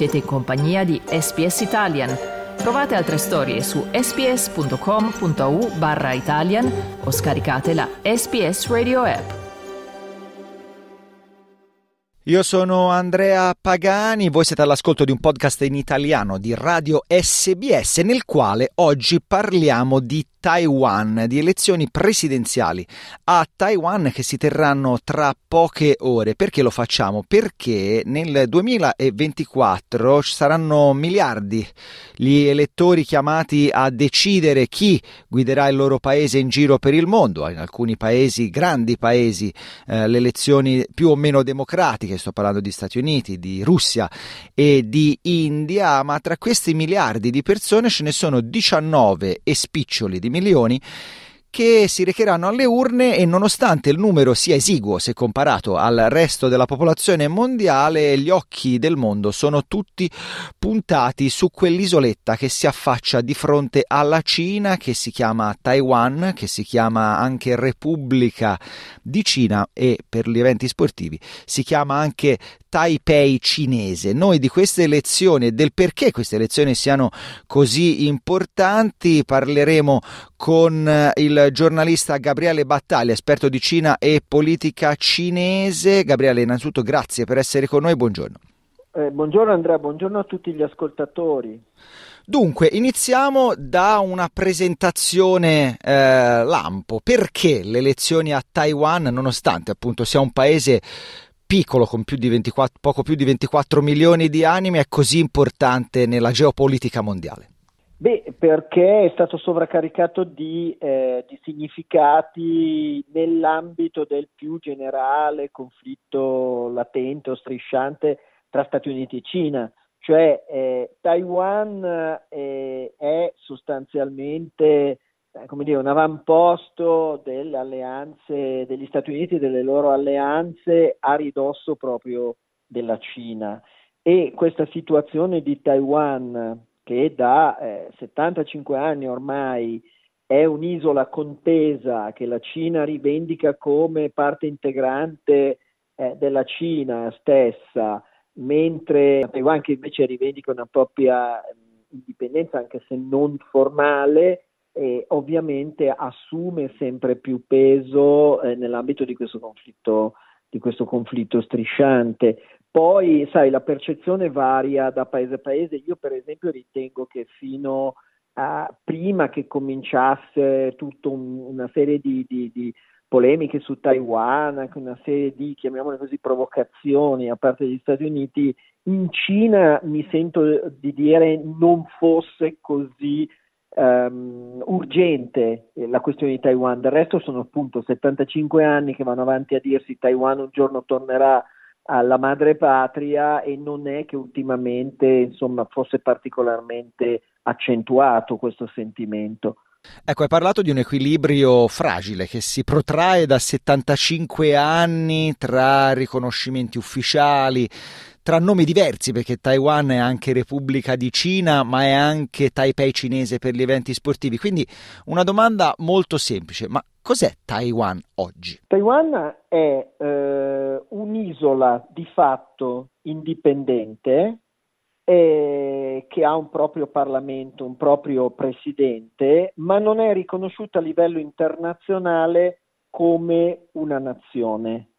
Siete in compagnia di SPS Italian. Trovate altre storie su sps.com.au barra Italian o scaricate la SPS Radio app. Io sono Andrea Pagani, voi siete all'ascolto di un podcast in italiano di Radio SBS nel quale oggi parliamo di Taiwan, di elezioni presidenziali a Taiwan che si terranno tra poche ore. Perché lo facciamo? Perché nel 2024 ci saranno miliardi gli elettori chiamati a decidere chi guiderà il loro paese in giro per il mondo. In alcuni paesi, grandi paesi, eh, le elezioni più o meno democratiche, sto parlando di Stati Uniti, di Russia e di India, ma tra questi miliardi di persone ce ne sono 19 e spiccioli di milioni che si recheranno alle urne e nonostante il numero sia esiguo se comparato al resto della popolazione mondiale, gli occhi del mondo sono tutti puntati su quell'isoletta che si affaccia di fronte alla Cina, che si chiama Taiwan, che si chiama anche Repubblica di Cina e per gli eventi sportivi si chiama anche Taipei cinese. Noi di queste elezioni e del perché queste elezioni siano così importanti parleremo con eh, il giornalista Gabriele Battaglia, esperto di Cina e politica cinese. Gabriele, innanzitutto grazie per essere con noi, buongiorno. Eh, buongiorno Andrea, buongiorno a tutti gli ascoltatori. Dunque, iniziamo da una presentazione eh, lampo. Perché le elezioni a Taiwan, nonostante appunto sia un paese piccolo con più 24, poco più di 24 milioni di anime è così importante nella geopolitica mondiale? Beh, perché è stato sovraccaricato di, eh, di, significati nell'ambito del più generale conflitto latente o strisciante tra Stati Uniti e Cina. Cioè eh, Taiwan eh, è sostanzialmente eh, dire, un avamposto delle alleanze degli Stati Uniti e delle loro alleanze a ridosso proprio della Cina. E questa situazione di Taiwan, che da eh, 75 anni ormai è un'isola contesa che la Cina rivendica come parte integrante eh, della Cina stessa, mentre Taiwan che invece rivendica una propria indipendenza anche se non formale, e ovviamente assume sempre più peso eh, nell'ambito di questo conflitto di questo conflitto strisciante. Poi, sai, la percezione varia da paese a paese. Io, per esempio, ritengo che fino a prima che cominciasse tutta un, una serie di, di, di, polemiche su Taiwan, una serie di, chiamiamole così, provocazioni a parte degli Stati Uniti, in Cina mi sento di dire non fosse così um, urgente la questione di Taiwan, del resto sono appunto 75 anni che vanno avanti a dirsi Taiwan un giorno tornerà alla madre patria e non è che ultimamente insomma, fosse particolarmente accentuato questo sentimento. Ecco, hai parlato di un equilibrio fragile che si protrae da 75 anni tra riconoscimenti ufficiali, tra nomi diversi, perché Taiwan è anche Repubblica di Cina, ma è anche Taipei cinese per gli eventi sportivi. Quindi una domanda molto semplice, ma cos'è Taiwan oggi? Taiwan è eh, un'isola di fatto indipendente eh, che ha un proprio Parlamento, un proprio presidente, ma non è riconosciuta a livello internazionale come una nazione.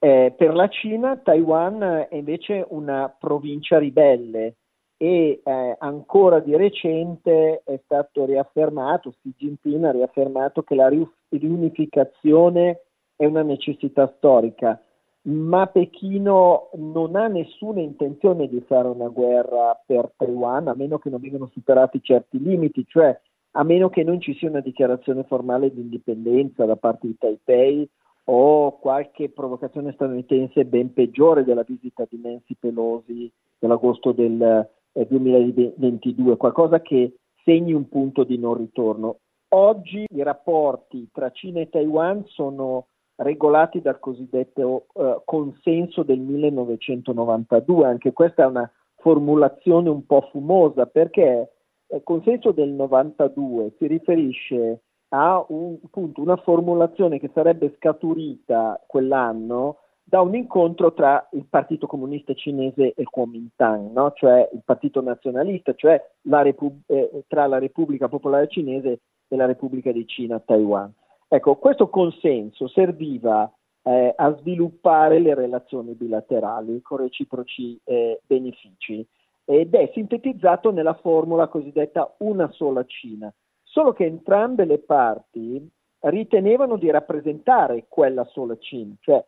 Eh, per la Cina Taiwan è invece una provincia ribelle e eh, ancora di recente è stato riaffermato, Xi Jinping ha riaffermato che la riunificazione è una necessità storica, ma Pechino non ha nessuna intenzione di fare una guerra per Taiwan a meno che non vengano superati certi limiti, cioè a meno che non ci sia una dichiarazione formale di indipendenza da parte di Taipei o qualche provocazione statunitense ben peggiore della visita di Nancy Pelosi dell'agosto del 2022, qualcosa che segni un punto di non ritorno. Oggi i rapporti tra Cina e Taiwan sono regolati dal cosiddetto eh, consenso del 1992, anche questa è una formulazione un po' fumosa perché il consenso del 92 si riferisce a un, appunto, una formulazione che sarebbe scaturita quell'anno da un incontro tra il Partito Comunista Cinese e Kuomintang, no? cioè il Partito Nazionalista, cioè la Repub- eh, tra la Repubblica Popolare Cinese e la Repubblica di Cina Taiwan. Ecco, questo consenso serviva eh, a sviluppare le relazioni bilaterali con reciproci eh, benefici ed è sintetizzato nella formula cosiddetta una sola Cina, solo che entrambe le parti ritenevano di rappresentare quella sola Cina, cioè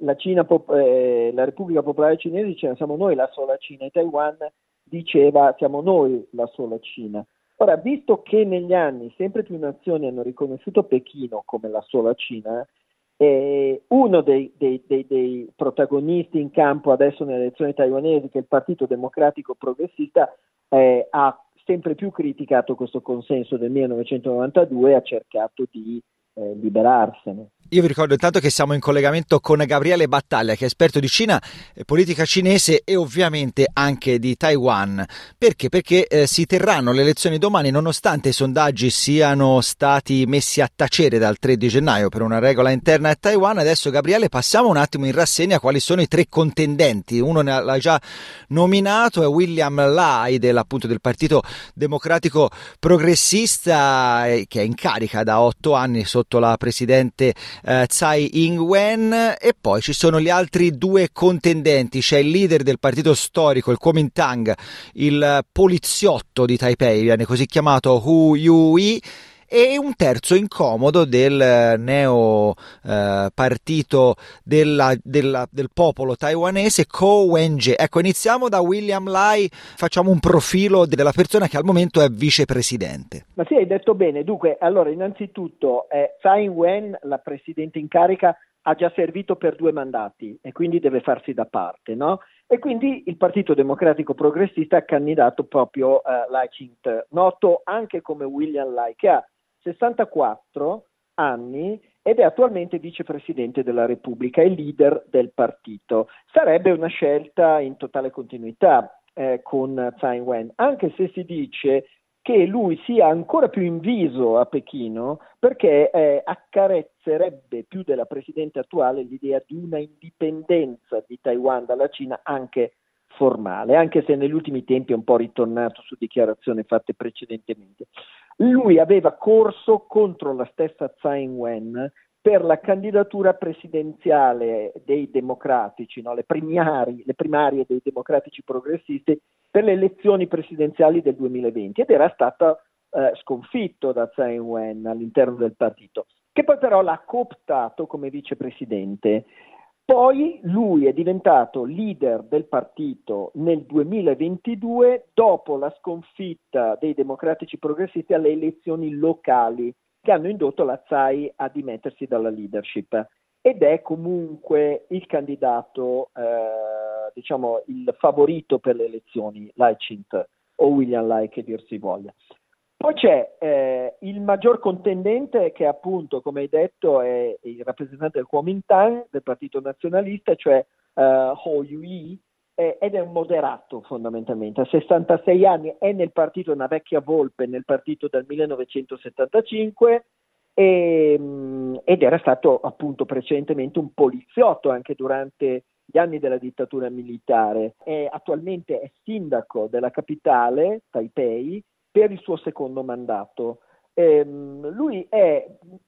la, Cina, eh, la Repubblica Popolare Cinese diceva siamo noi la sola Cina e Taiwan diceva siamo noi la sola Cina. Ora, visto che negli anni sempre più nazioni hanno riconosciuto Pechino come la sola Cina, eh, uno dei, dei, dei, dei, protagonisti in campo adesso nelle elezioni taiwanesi, che è il Partito Democratico Progressista, eh, ha sempre più criticato questo consenso del 1992 e ha cercato di eh, liberarsene. Io vi ricordo intanto che siamo in collegamento con Gabriele Battaglia, che è esperto di Cina, eh, politica cinese e ovviamente anche di Taiwan. Perché? Perché eh, si terranno le elezioni domani nonostante i sondaggi siano stati messi a tacere dal 3 di gennaio per una regola interna a Taiwan. Adesso Gabriele passiamo un attimo in rassegna quali sono i tre contendenti. Uno l'ha già nominato, è William Lai del, appunto, del Partito Democratico Progressista eh, che è in carica da otto anni sotto la presidente eh, Tsai Ing-wen. E poi ci sono gli altri due contendenti, c'è il leader del partito storico, il Kuomintang, il poliziotto di Taipei, viene così chiamato Hu Yui e un terzo incomodo del eh, neo eh, partito della, della, del popolo taiwanese Ko Wen-je. Ecco, iniziamo da William Lai, facciamo un profilo della persona che al momento è vicepresidente. Ma sì, hai detto bene. Dunque, allora, innanzitutto, eh, Tsai Ing-wen, la presidente in carica, ha già servito per due mandati e quindi deve farsi da parte, no? E quindi il Partito Democratico Progressista ha candidato proprio uh, Lai Ching-te, noto anche come William Lai, che ha 64 anni ed è attualmente vicepresidente della Repubblica e leader del partito. Sarebbe una scelta in totale continuità eh, con Tsai Ing-wen, anche se si dice che lui sia ancora più inviso a Pechino perché eh, accarezzerebbe più della presidente attuale l'idea di una indipendenza di Taiwan dalla Cina anche formale, anche se negli ultimi tempi è un po' ritornato su dichiarazioni fatte precedentemente. Lui aveva corso contro la stessa Tsai Ing-wen per la candidatura presidenziale dei democratici, no? le, primari, le, primarie dei democratici progressisti per le elezioni presidenziali del 2020 ed era stato eh, sconfitto da Tsai Ing-wen all'interno del partito, che poi però l'ha cooptato come vicepresidente poi lui è diventato leader del partito nel 2022 dopo la sconfitta dei democratici progressisti alle elezioni locali che hanno indotto la ZAI a dimettersi dalla leadership ed è comunque il candidato, eh, diciamo, il favorito per le elezioni, Laicint o William Lai che dir si voglia. Poi c'è eh, il maggior contendente che appunto, come hai detto, è il rappresentante del Kuomintang, del Partito Nazionalista, cioè uh, Ho Yui, eh, ed è un moderato fondamentalmente. Ha 66 anni, è nel partito, una vecchia volpe nel partito dal 1975 e, mm, ed era stato appunto precedentemente un poliziotto anche durante gli anni della dittatura militare. È, attualmente è sindaco della capitale, Taipei, per il suo secondo mandato. Ehm, lui è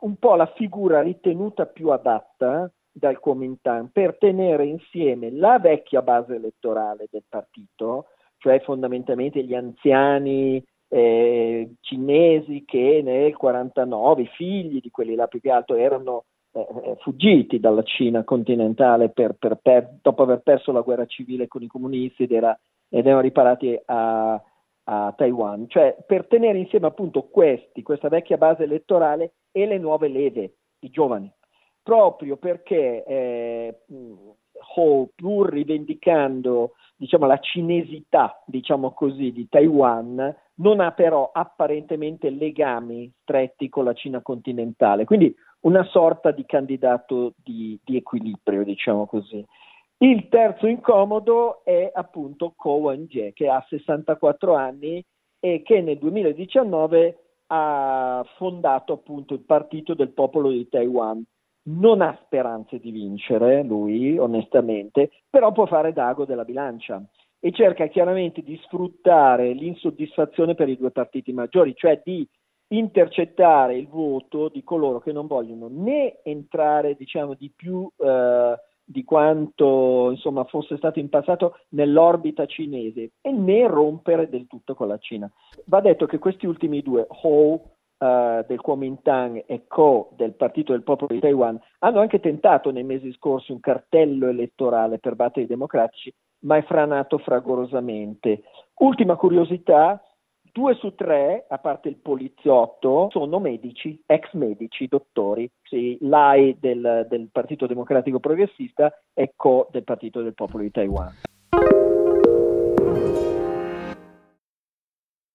un po' la figura ritenuta più adatta dal Kuomintang per tenere insieme la vecchia base elettorale del partito, cioè fondamentalmente gli anziani eh, cinesi che nel 49, figli di quelli là più che altro, erano eh, eh, fuggiti dalla Cina continentale per, per, per, dopo aver perso la guerra civile con i comunisti ed, era, ed erano riparati a, a Taiwan, cioè per tenere insieme appunto questi, questa vecchia base elettorale e le nuove leve, i giovani, proprio perché eh, Ho, pur rivendicando diciamo, la cinesità diciamo così, di Taiwan, non ha però apparentemente legami stretti con la Cina continentale, quindi una sorta di candidato di, di equilibrio, diciamo così. Il terzo incomodo è appunto Ko Wen-je, che ha 64 anni e che nel 2019 ha fondato appunto il Partito del Popolo di Taiwan, non ha speranze di vincere, lui onestamente, però può fare d'ago della bilancia e cerca chiaramente di sfruttare l'insoddisfazione per i due partiti maggiori, cioè di intercettare il voto di coloro che non vogliono né entrare diciamo di più eh, di quanto insomma, fosse stato in passato nell'orbita cinese e né rompere del tutto con la Cina. Va detto che questi ultimi due, Hou uh, del Kuomintang e Ko del Partito del Popolo di Taiwan, hanno anche tentato nei mesi scorsi un cartello elettorale per battere i democratici, ma è franato fragorosamente. Ultima curiosità, Due su tre, a parte il poliziotto, sono medici, ex medici, dottori. Sì, Lai del, del Partito Democratico Progressista e Co del Partito del Popolo di Taiwan.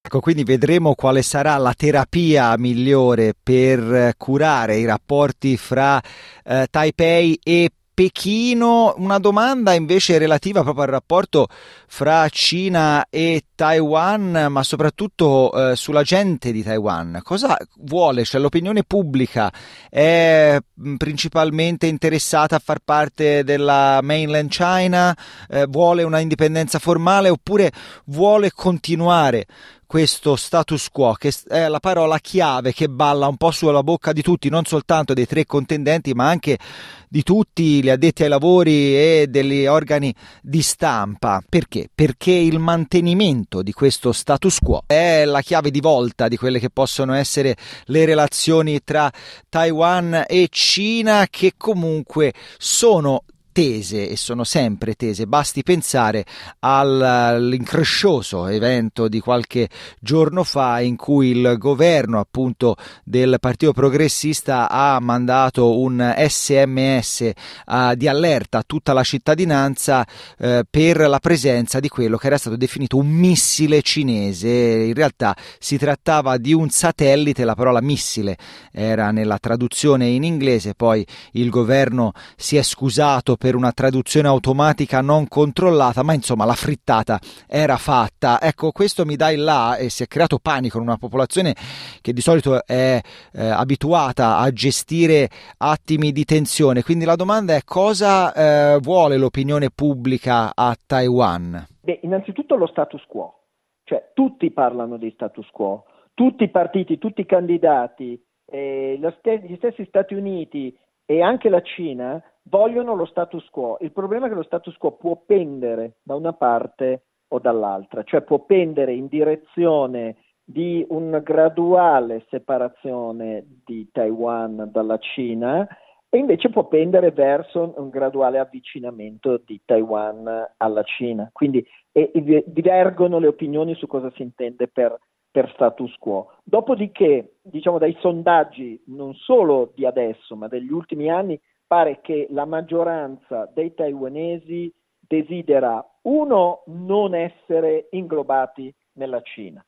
Ecco, quindi vedremo quale sarà la terapia migliore per curare i rapporti fra eh, Taipei e Pechino, una domanda invece relativa proprio al rapporto fra Cina e Taiwan, ma soprattutto eh, sulla gente di Taiwan. Cosa vuole? Cioè, l'opinione pubblica è mm, principalmente interessata a far parte della mainland China? Eh, vuole una indipendenza formale oppure vuole continuare questo status quo, che è la parola chiave che balla un po' sulla bocca di tutti, non soltanto dei tre contendenti, ma anche di tutti gli addetti ai lavori e degli organi di stampa. Perché? Perché il mantenimento di questo status quo è la chiave di volta di quelle che possono essere le relazioni tra Taiwan e Cina, che comunque sono tese e sono sempre tese. Basti pensare all'increscioso evento di qualche giorno fa in cui il governo appunto del Partito Progressista ha mandato un sms uh, di allerta a tutta la cittadinanza uh, per la presenza di quello che era stato definito un missile cinese. In realtà si trattava di un satellite, la parola missile era nella traduzione in inglese, poi il governo si è scusato per per una traduzione automatica non controllata, ma insomma la frittata era fatta. Ecco, questo mi dà il là e si è creato panico in una popolazione che di solito è eh, abituata a gestire attimi di tensione. Quindi la domanda è cosa eh, vuole l'opinione pubblica a Taiwan? Beh, innanzitutto lo status quo, cioè tutti parlano di status quo, tutti i partiti, tutti i candidati, eh, gli stessi Stati Uniti e anche la Cina vogliono lo status quo. Il problema è che lo status quo può pendere da una parte o dall'altra, cioè può pendere in direzione di una graduale separazione di Taiwan dalla Cina e invece può pendere verso un graduale avvicinamento di Taiwan alla Cina. Quindi e, e divergono le opinioni su cosa si intende per, per status quo. Dopodiché, diciamo dai sondaggi non solo di adesso, ma degli ultimi anni, pare che la maggioranza dei taiwanesi desidera, uno, non essere inglobati nella Cina,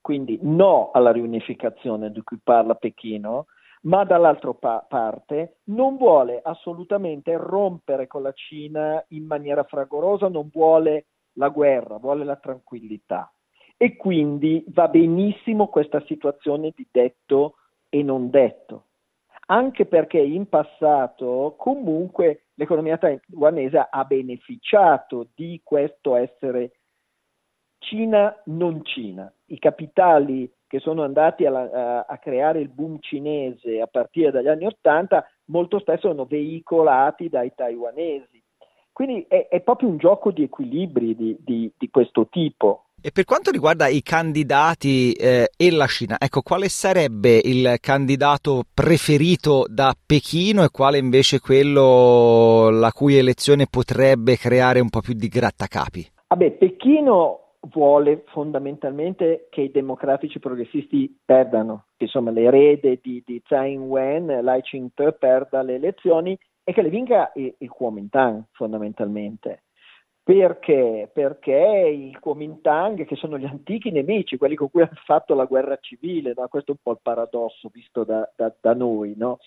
quindi no alla riunificazione di cui parla Pechino, ma dall'altra pa- parte non vuole assolutamente rompere con la Cina in maniera fragorosa, non vuole la guerra, vuole la tranquillità. E quindi va benissimo questa situazione di detto e non detto anche perché in passato comunque l'economia taiwanese ha beneficiato di questo essere Cina non Cina. I capitali che sono andati a, a, creare il boom cinese a partire dagli anni Ottanta molto spesso sono veicolati dai taiwanesi. Quindi è, è proprio un gioco di equilibri di, di, di questo tipo. E per quanto riguarda i candidati eh, e la Cina, ecco, quale sarebbe il candidato preferito da Pechino e quale invece quello la cui elezione potrebbe creare un po' più di grattacapi? Vabbè, Pechino vuole fondamentalmente che i democratici progressisti perdano, insomma l'erede di, di Tsai Ing-wen, Lai Ching-te, perda le elezioni e che le vinca il, il Kuomintang fondamentalmente. Perché? Perché il Kuomintang, che sono gli antichi nemici, quelli con cui hanno fatto la guerra civile, no? questo è un po' il paradosso visto da, da, da noi, no?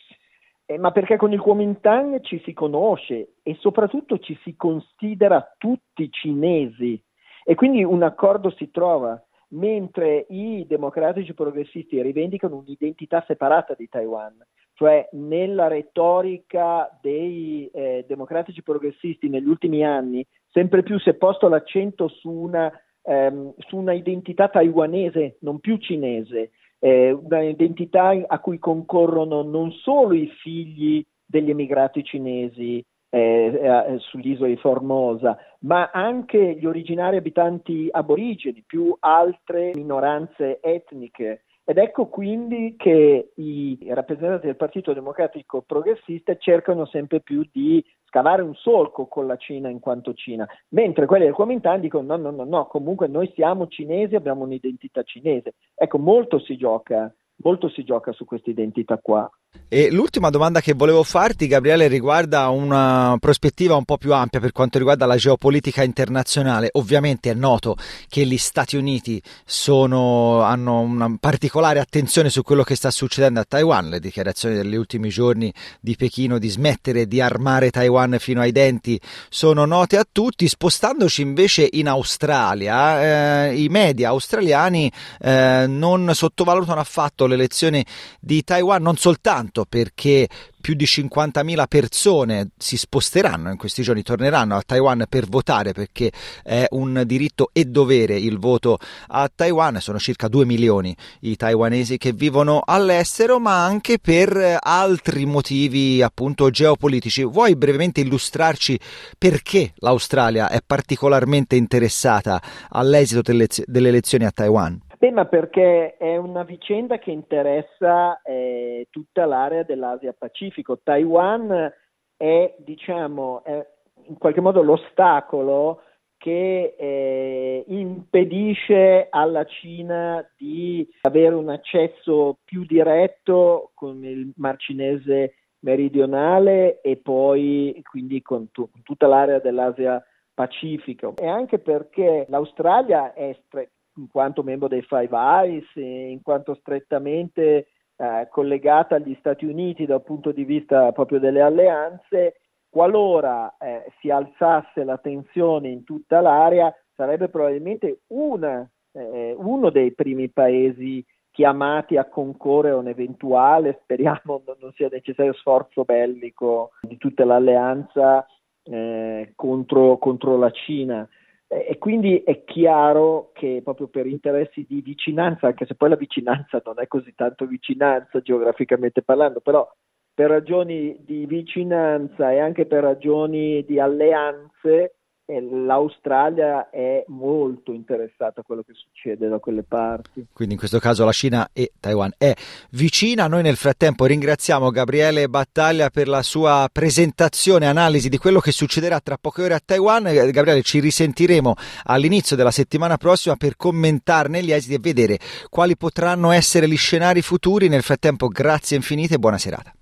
eh, ma perché con il Kuomintang ci si conosce e soprattutto ci si considera tutti cinesi e quindi un accordo si trova, mentre i democratici progressisti rivendicano un'identità separata di Taiwan. Cioè nella retorica dei eh, democratici progressisti negli ultimi anni, sempre più si è posto l'accento su una, ehm, su una identità taiwanese, non più cinese, eh, un'identità a cui concorrono non solo i figli degli emigrati cinesi eh, eh, sull'isola di Formosa, ma anche gli originari abitanti aborigeni, più altre minoranze etniche ed ecco quindi che i rappresentanti del Partito Democratico Progressista cercano sempre più di scavare un solco con la Cina in quanto Cina, mentre quelli del Kuomintang dicono no, no, no, no, comunque noi siamo cinesi, abbiamo un'identità cinese. Ecco, molto si gioca, molto si gioca su questa identità qua. E l'ultima domanda che volevo farti, Gabriele, riguarda una prospettiva un po' più ampia per quanto riguarda la geopolitica internazionale. Ovviamente è noto che gli Stati Uniti sono, hanno una particolare attenzione su quello che sta succedendo a Taiwan. Le dichiarazioni degli ultimi giorni di Pechino di smettere di armare Taiwan fino ai denti sono note a tutti. Spostandoci invece in Australia, eh, i media australiani eh, non sottovalutano affatto l'elezione di Taiwan, non soltanto tanto perché più di 50.000 persone si sposteranno in questi giorni, torneranno a Taiwan per votare perché è un diritto e dovere il voto a Taiwan, sono circa 2 milioni i taiwanesi che vivono all'estero, ma anche per altri motivi appunto geopolitici. Vuoi brevemente illustrarci perché l'Australia è particolarmente interessata all'esito delle, elezioni a Taiwan? Beh, ma perché è una vicenda che interessa eh, tutta l'area dell'Asia Pacifico. Taiwan è, diciamo, è in qualche modo l'ostacolo che eh, impedisce alla Cina di avere un accesso più diretto con il Mar Cinese meridionale e poi quindi con, tu, tutta l'area dell'Asia Pacifico e anche perché l'Australia è stre- in quanto membro dei Five Eyes, in quanto strettamente eh, collegata agli Stati Uniti dal punto di vista proprio delle alleanze, qualora eh, si alzasse la tensione in tutta l'area, sarebbe probabilmente una, eh, uno dei primi paesi chiamati a concorrere a un eventuale, speriamo non sia necessario, sforzo bellico di tutta l'alleanza eh, contro, contro la Cina. E quindi è chiaro che proprio per interessi di vicinanza, anche se poi la vicinanza non è così tanto vicinanza geograficamente parlando, però per ragioni di vicinanza e anche per ragioni di alleanze, l'Australia è molto interessata a quello che succede da quelle parti. Quindi in questo caso la Cina e Taiwan è vicina. Noi nel frattempo ringraziamo Gabriele Battaglia per la sua presentazione, analisi di quello che succederà tra poche ore a Taiwan. Gabriele, ci risentiremo all'inizio della settimana prossima per commentarne gli esiti e vedere quali potranno essere gli scenari futuri. Nel frattempo grazie infinite e buona serata.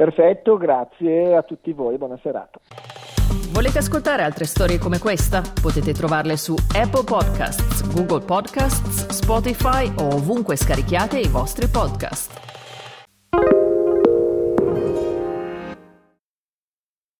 Perfetto, grazie a tutti voi, buona serata. Volete ascoltare altre storie come questa? Potete trovarle su Apple Podcasts, Google Podcasts, Spotify o ovunque scarichiate i vostri podcast.